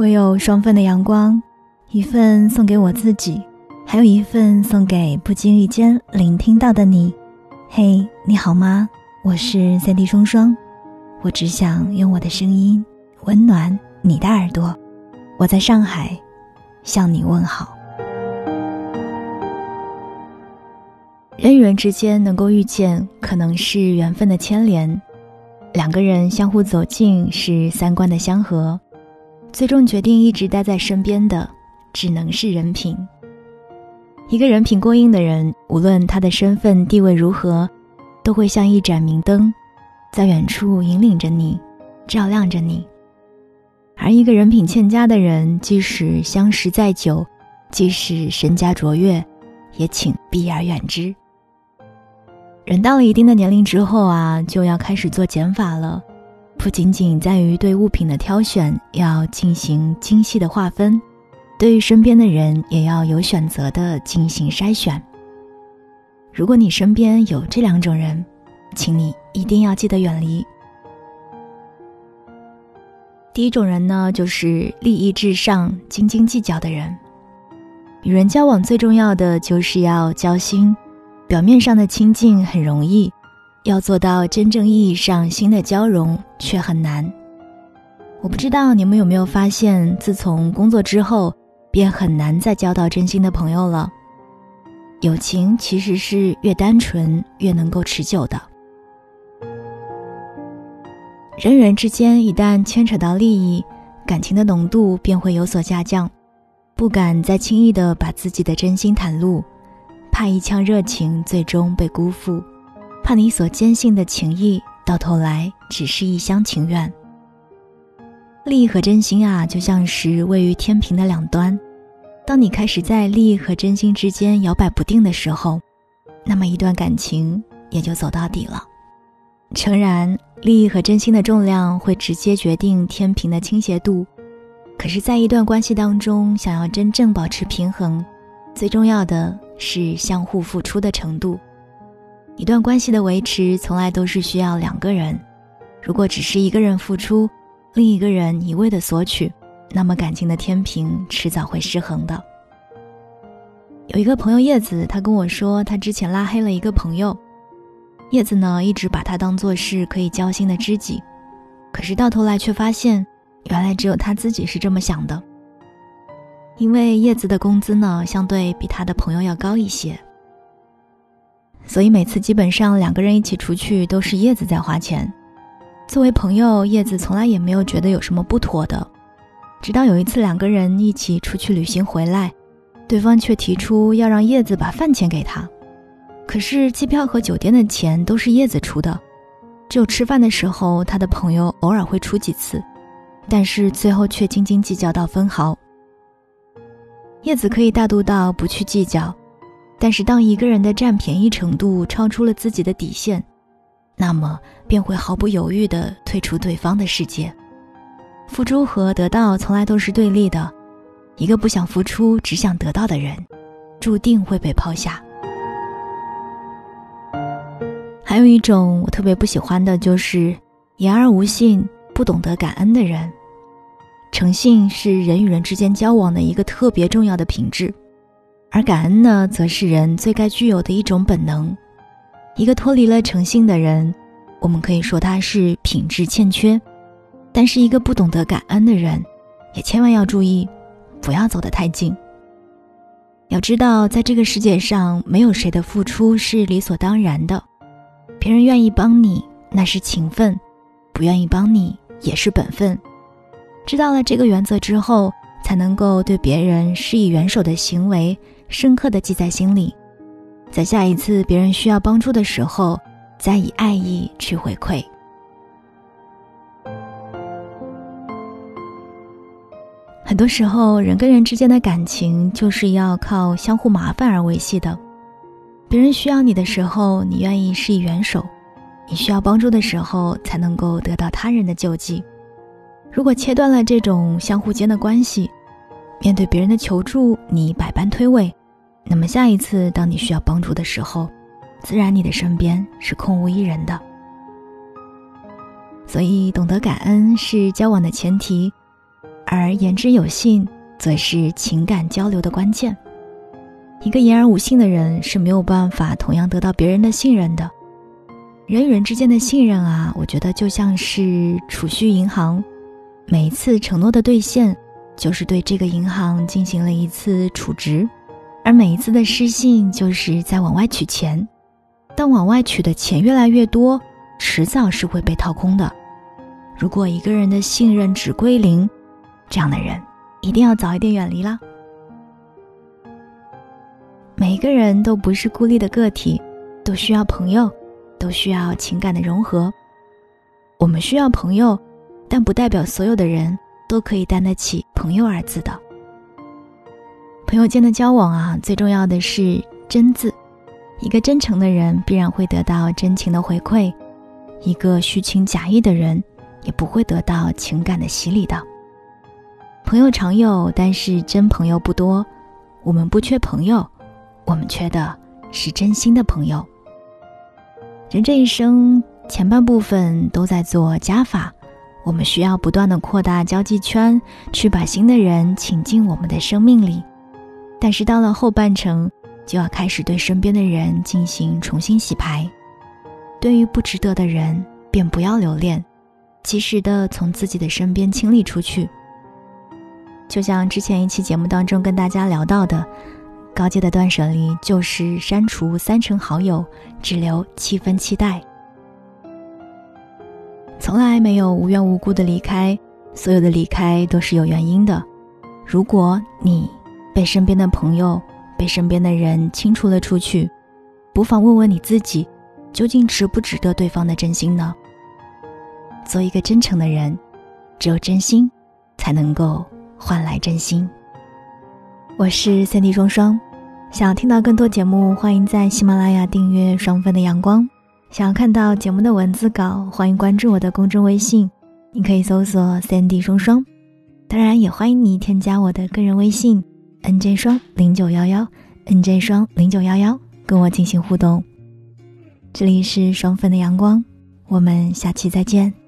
我有双份的阳光，一份送给我自己，还有一份送给不经意间聆听到的你。嘿，你好吗？我是三 D 双双，我只想用我的声音温暖你的耳朵。我在上海，向你问好。人与人之间能够遇见，可能是缘分的牵连；两个人相互走近，是三观的相合。最终决定一直待在身边的，只能是人品。一个人品过硬的人，无论他的身份地位如何，都会像一盏明灯，在远处引领着你，照亮着你。而一个人品欠佳的人，即使相识再久，即使身家卓越，也请避而远之。人到了一定的年龄之后啊，就要开始做减法了，不仅仅在于对物品的挑选要进行精细的划分，对于身边的人也要有选择的进行筛选。如果你身边有这两种人，请你一定要记得远离。第一种人呢，就是利益至上、斤斤计较的人。与人交往最重要的就是要交心。表面上的亲近很容易，要做到真正意义上心的交融却很难。我不知道你们有没有发现，自从工作之后，便很难再交到真心的朋友了。友情其实是越单纯越能够持久的。人与人之间一旦牵扯到利益，感情的浓度便会有所下降，不敢再轻易的把自己的真心袒露。怕一腔热情最终被辜负，怕你所坚信的情谊到头来只是一厢情愿。利益和真心啊，就像是位于天平的两端，当你开始在利益和真心之间摇摆不定的时候，那么一段感情也就走到底了。诚然，利益和真心的重量会直接决定天平的倾斜度，可是，在一段关系当中，想要真正保持平衡，最重要的。是相互付出的程度。一段关系的维持，从来都是需要两个人。如果只是一个人付出，另一个人一味的索取，那么感情的天平迟早会失衡的。有一个朋友叶子，他跟我说，他之前拉黑了一个朋友。叶子呢，一直把他当做是可以交心的知己，可是到头来却发现，原来只有他自己是这么想的。因为叶子的工资呢，相对比他的朋友要高一些，所以每次基本上两个人一起出去都是叶子在花钱。作为朋友，叶子从来也没有觉得有什么不妥的。直到有一次两个人一起出去旅行回来，对方却提出要让叶子把饭钱给他，可是机票和酒店的钱都是叶子出的，只有吃饭的时候他的朋友偶尔会出几次，但是最后却斤斤计较到分毫。叶子可以大度到不去计较，但是当一个人的占便宜程度超出了自己的底线，那么便会毫不犹豫地退出对方的世界。付出和得到从来都是对立的，一个不想付出只想得到的人，注定会被抛下。还有一种我特别不喜欢的就是言而无信、不懂得感恩的人。诚信是人与人之间交往的一个特别重要的品质，而感恩呢，则是人最该具有的一种本能。一个脱离了诚信的人，我们可以说他是品质欠缺；但是一个不懂得感恩的人，也千万要注意，不要走得太近。要知道，在这个世界上，没有谁的付出是理所当然的。别人愿意帮你，那是情分；不愿意帮你，也是本分。知道了这个原则之后，才能够对别人施以援手的行为深刻的记在心里，在下一次别人需要帮助的时候，再以爱意去回馈。很多时候，人跟人之间的感情就是要靠相互麻烦而维系的。别人需要你的时候，你愿意施以援手；你需要帮助的时候，才能够得到他人的救济。如果切断了这种相互间的关系，面对别人的求助，你百般推诿，那么下一次当你需要帮助的时候，自然你的身边是空无一人的。所以，懂得感恩是交往的前提。而言之有信，则是情感交流的关键。一个言而无信的人是没有办法同样得到别人的信任的。人与人之间的信任啊，我觉得就像是储蓄银行，每一次承诺的兑现，就是对这个银行进行了一次储值，而每一次的失信，就是在往外取钱。当往外取的钱越来越多，迟早是会被掏空的。如果一个人的信任只归零，这样的人一定要早一点远离啦。每一个人都不是孤立的个体，都需要朋友，都需要情感的融合。我们需要朋友，但不代表所有的人都可以担得起“朋友”二字的。朋友间的交往啊，最重要的是“真”字。一个真诚的人必然会得到真情的回馈，一个虚情假意的人也不会得到情感的洗礼的。朋友常有，但是真朋友不多。我们不缺朋友，我们缺的是真心的朋友。人这一生前半部分都在做加法，我们需要不断的扩大交际圈，去把新的人请进我们的生命里。但是到了后半程。就要开始对身边的人进行重新洗牌，对于不值得的人，便不要留恋，及时的从自己的身边清理出去。就像之前一期节目当中跟大家聊到的，高阶的断舍离就是删除三成好友，只留七分期待。从来没有无缘无故的离开，所有的离开都是有原因的。如果你被身边的朋友，被身边的人清除了出去，不妨问问你自己，究竟值不值得对方的真心呢？做一个真诚的人，只有真心，才能够换来真心。我是三 D 双双，想要听到更多节目，欢迎在喜马拉雅订阅双份的阳光。想要看到节目的文字稿，欢迎关注我的公众微信，你可以搜索三 D 双双。当然，也欢迎你添加我的个人微信。N J 双零九幺幺，N J 双零九幺幺，跟我进行互动。这里是双份的阳光，我们下期再见。